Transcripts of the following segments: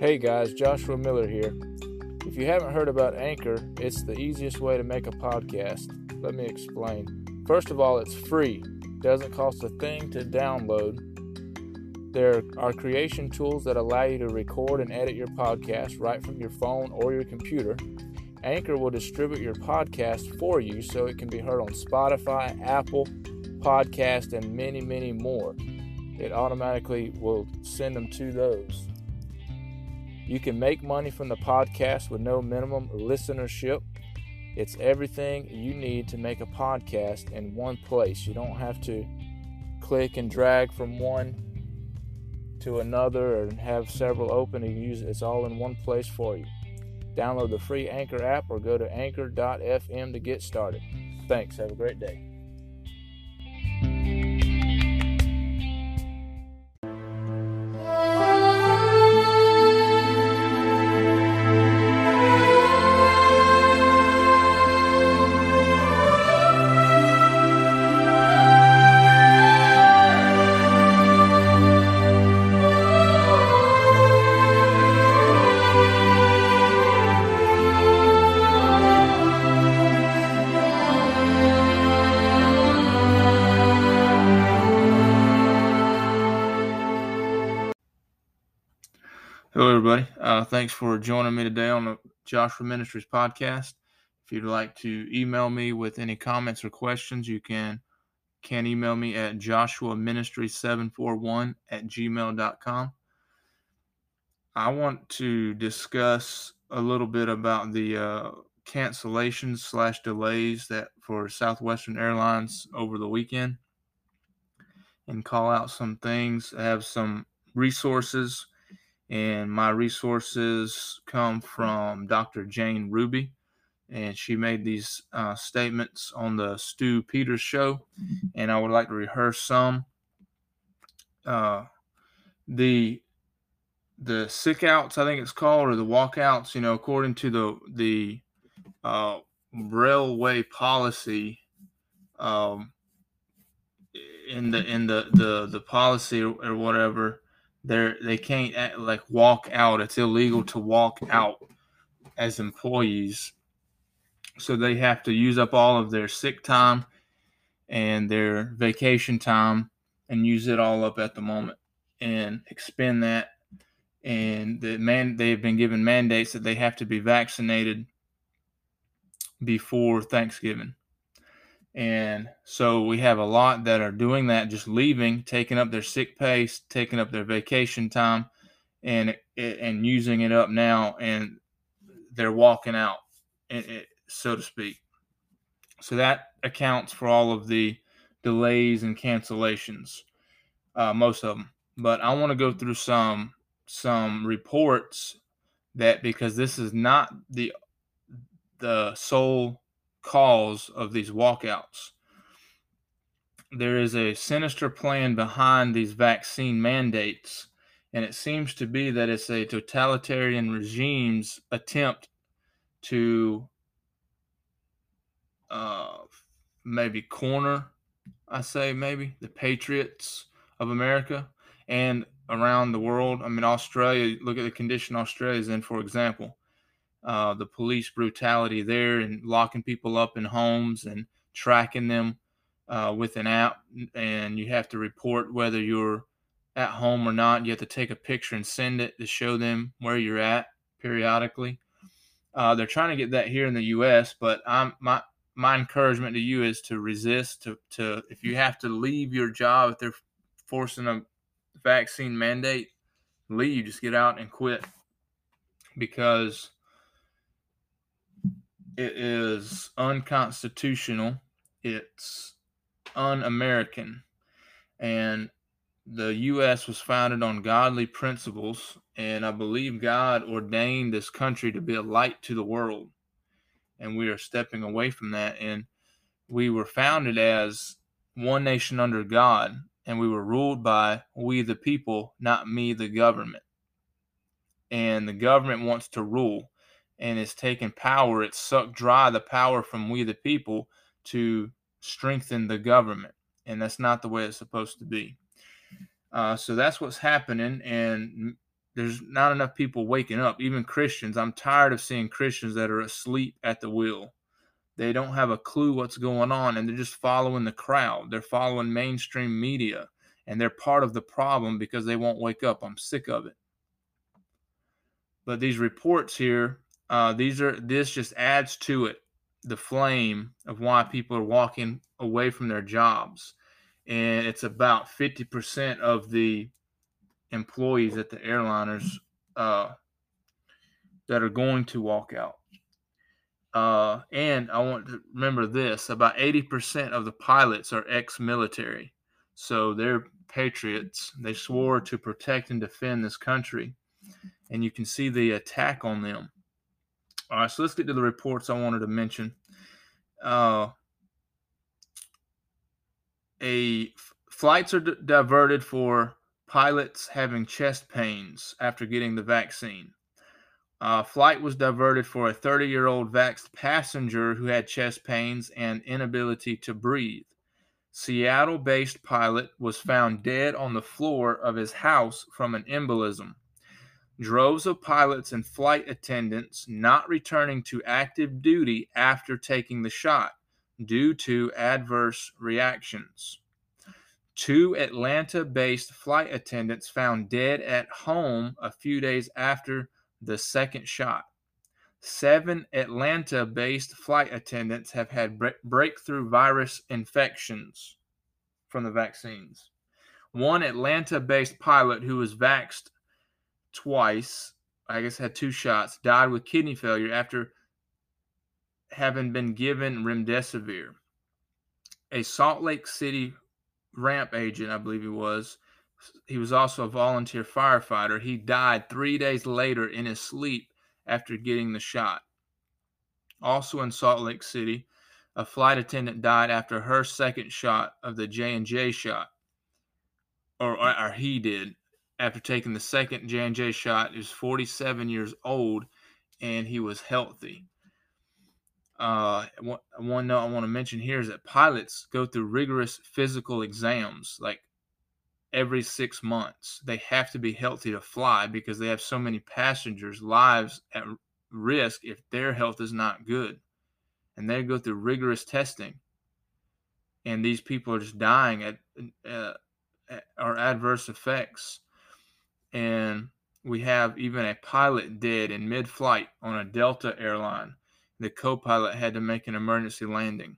Hey guys, Joshua Miller here. If you haven't heard about Anchor, it's the easiest way to make a podcast. Let me explain. First of all, it's free, doesn't cost a thing to download. There are creation tools that allow you to record and edit your podcast right from your phone or your computer. Anchor will distribute your podcast for you so it can be heard on Spotify, Apple, Podcast, and many, many more. It automatically will send them to those. You can make money from the podcast with no minimum listenership. It's everything you need to make a podcast in one place. You don't have to click and drag from one to another and have several open and use it. It's all in one place for you. Download the free Anchor app or go to anchor.fm to get started. Thanks. Have a great day. Thanks for joining me today on the Joshua Ministries podcast. If you'd like to email me with any comments or questions, you can can email me at joshua ministry 741 at gmail.com. I want to discuss a little bit about the uh, cancellations slash delays that for Southwestern Airlines over the weekend and call out some things. I have some resources and my resources come from Dr. Jane Ruby, and she made these uh, statements on the Stu Peters show, and I would like to rehearse some. Uh, the the sick outs, I think it's called, or the walkouts. You know, according to the the uh, railway policy, um, in the in the the the policy or, or whatever they're they can't act, like walk out. It's illegal to walk out as employees, so they have to use up all of their sick time and their vacation time and use it all up at the moment and expend that. And the man they've been given mandates that they have to be vaccinated before Thanksgiving. And so we have a lot that are doing that, just leaving, taking up their sick pay, taking up their vacation time, and and using it up now, and they're walking out, so to speak. So that accounts for all of the delays and cancellations, uh, most of them. But I want to go through some some reports that because this is not the the sole cause of these walkouts. There is a sinister plan behind these vaccine mandates, and it seems to be that it's a totalitarian regime's attempt to uh, maybe corner, I say maybe, the patriots of America and around the world. I mean, Australia, look at the condition Australia's in, for example uh, the police brutality there and locking people up in homes and tracking them uh, with an app. And you have to report whether you're at home or not. You have to take a picture and send it to show them where you're at periodically. Uh, they're trying to get that here in the U.S., but I'm my my encouragement to you is to resist. To to if you have to leave your job, if they're forcing a vaccine mandate, leave. Just get out and quit because it is unconstitutional. It's un American. And the U.S. was founded on godly principles. And I believe God ordained this country to be a light to the world. And we are stepping away from that. And we were founded as one nation under God. And we were ruled by we the people, not me, the government. And the government wants to rule and it's taken power. It's sucked dry the power from we the people to strengthen the government. And that's not the way it's supposed to be. Uh, so that's what's happening. And there's not enough people waking up, even Christians. I'm tired of seeing Christians that are asleep at the wheel. They don't have a clue what's going on and they're just following the crowd. They're following mainstream media and they're part of the problem because they won't wake up. I'm sick of it. But these reports here, uh, these are this just adds to it the flame of why people are walking away from their jobs. And it's about 50% of the employees at the airliners uh, that are going to walk out. Uh, and I want to remember this about 80% of the pilots are ex military. So they're patriots. They swore to protect and defend this country. And you can see the attack on them. All right, so let's get to the reports I wanted to mention. Uh, a flights are d- diverted for pilots having chest pains after getting the vaccine. Uh, flight was diverted for a 30 year old vaxxed passenger who had chest pains and inability to breathe. Seattle based pilot was found dead on the floor of his house from an embolism. Droves of pilots and flight attendants not returning to active duty after taking the shot due to adverse reactions. Two Atlanta based flight attendants found dead at home a few days after the second shot. Seven Atlanta based flight attendants have had breakthrough virus infections from the vaccines. One Atlanta based pilot who was vaxxed twice, I guess had two shots, died with kidney failure after having been given remdesivir. A Salt Lake City ramp agent, I believe he was. He was also a volunteer firefighter. He died three days later in his sleep after getting the shot. Also in Salt Lake City, a flight attendant died after her second shot of the J and J shot, or, or he did after taking the second J and J shot. He was 47 years old, and he was healthy. Uh, one, one note I want to mention here is that pilots go through rigorous physical exams, like every six months. They have to be healthy to fly because they have so many passengers' lives at risk if their health is not good. And they go through rigorous testing. And these people are just dying at, uh, at or adverse effects. And we have even a pilot dead in mid flight on a Delta airline the co pilot had to make an emergency landing.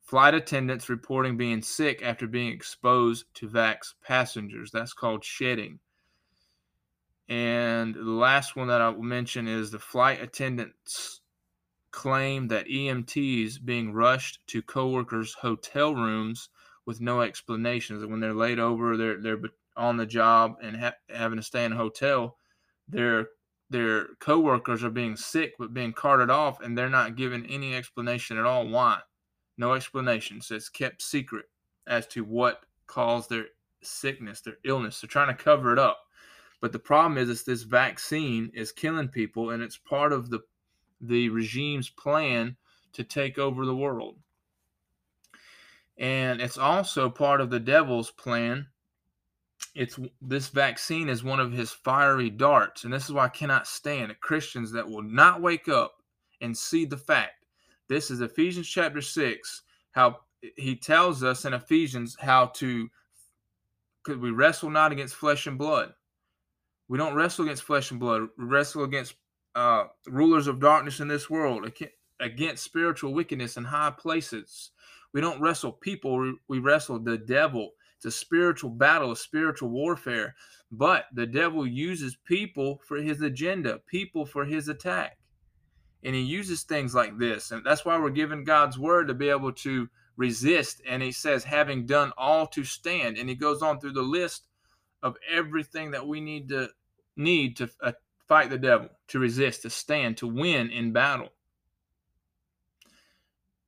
Flight attendants reporting being sick after being exposed to vax passengers. That's called shedding. And the last one that I will mention is the flight attendants claim that EMTs being rushed to coworkers' hotel rooms with no explanations. And when they're laid over, they're they're on the job and ha- having to stay in a hotel. They're their coworkers are being sick but being carted off and they're not given any explanation at all. Why? No explanation. So it's kept secret as to what caused their sickness their illness. They're trying to cover it up. But the problem is, is this vaccine is killing people and it's part of the the regime's plan to take over the world. And it's also part of the devil's plan it's this vaccine is one of his fiery darts and this is why i cannot stand christians that will not wake up and see the fact. This is ephesians chapter 6 how he tells us in ephesians how to because we wrestle not against flesh and blood? We don't wrestle against flesh and blood. We wrestle against uh, rulers of darkness in this world against spiritual wickedness in high places. We don't wrestle people. We wrestle the devil it's a spiritual battle, a spiritual warfare. But the devil uses people for his agenda, people for his attack. And he uses things like this. And that's why we're given God's word to be able to resist. And he says, having done all to stand. And he goes on through the list of everything that we need to need to uh, fight the devil, to resist, to stand, to win in battle.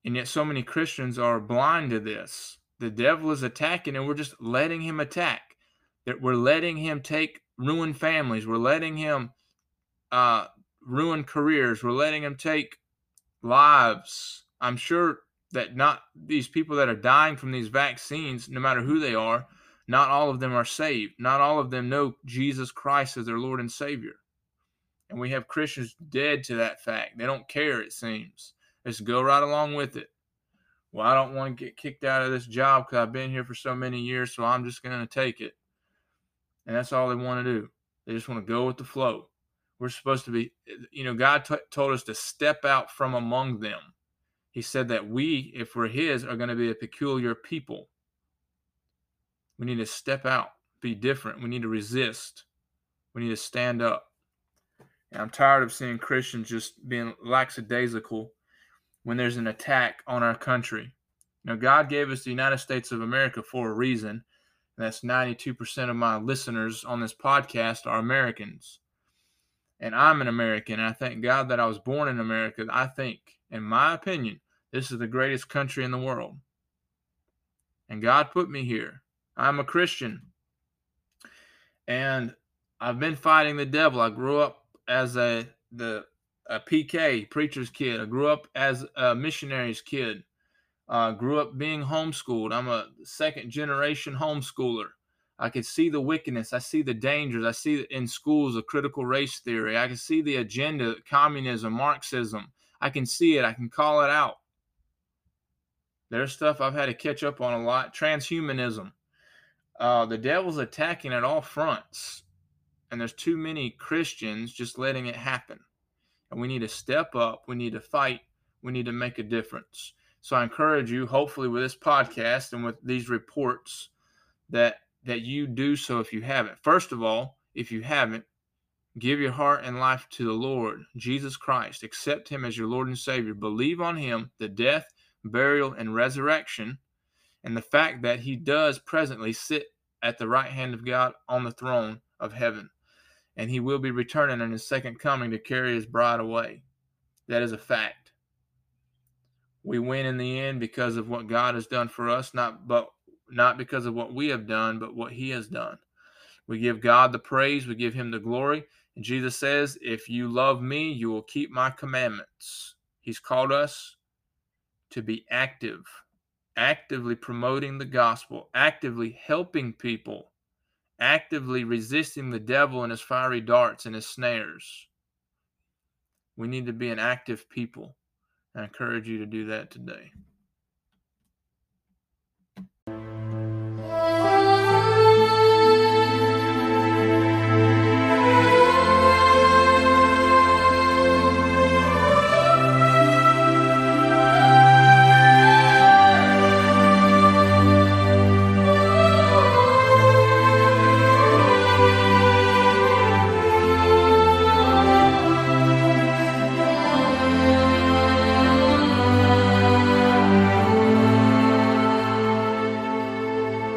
And yet, so many Christians are blind to this the devil is attacking and we're just letting him attack that we're letting him take ruin families we're letting him uh, ruin careers we're letting him take lives i'm sure that not these people that are dying from these vaccines no matter who they are Not all of them are saved. Not all of them know Jesus Christ as their Lord and Savior. And we have Christians dead to that fact. They don't care, it seems. Just go right along with it. Well, I don't want to get kicked out of this job because I've been here for so many years, so I'm just going to take it. And that's all they want to do. They just want to go with the flow. We're supposed to be, you know, God t- told us to step out from among them. He said that we, if we're His, are going to be a peculiar people. We need to step out, be different. We need to resist. We need to stand up. And I'm tired of seeing Christians just being lackadaisical when there's an attack on our country. Now, God gave us the United States of America for a reason. That's 92% of my listeners on this podcast are Americans. And I'm an American. I thank God that I was born in America. I think, in my opinion, this is the greatest country in the world. And God put me here. I'm a Christian. And I've been fighting the devil. I grew up as a the a PK preacher's kid. I grew up as a missionary's kid. Uh, grew up being homeschooled. I'm a second generation homeschooler. I could see the wickedness. I see the dangers. I see in schools a critical race theory. I can see the agenda, communism, Marxism. I can see it. I can call it out. There's stuff I've had to catch up on a lot. Transhumanism. Uh, the devil's attacking at all fronts, and there's too many Christians just letting it happen. And we need to step up. We need to fight. We need to make a difference. So I encourage you, hopefully, with this podcast and with these reports, that that you do so if you haven't. First of all, if you haven't, give your heart and life to the Lord Jesus Christ. Accept Him as your Lord and Savior. Believe on Him, the death, burial, and resurrection and the fact that he does presently sit at the right hand of God on the throne of heaven. And he will be returning in his second coming to carry his bride away. That is a fact. We win in the end because of what God has done for us, not but not because of what we have done, but what he has done. We give God the praise, we give him the glory. And Jesus says, If you love me, you will keep my commandments. He's called us to be active actively promoting the gospel, actively helping people, actively resisting the devil and his fiery darts and his snares. We need to be an active people. I encourage you to do that today.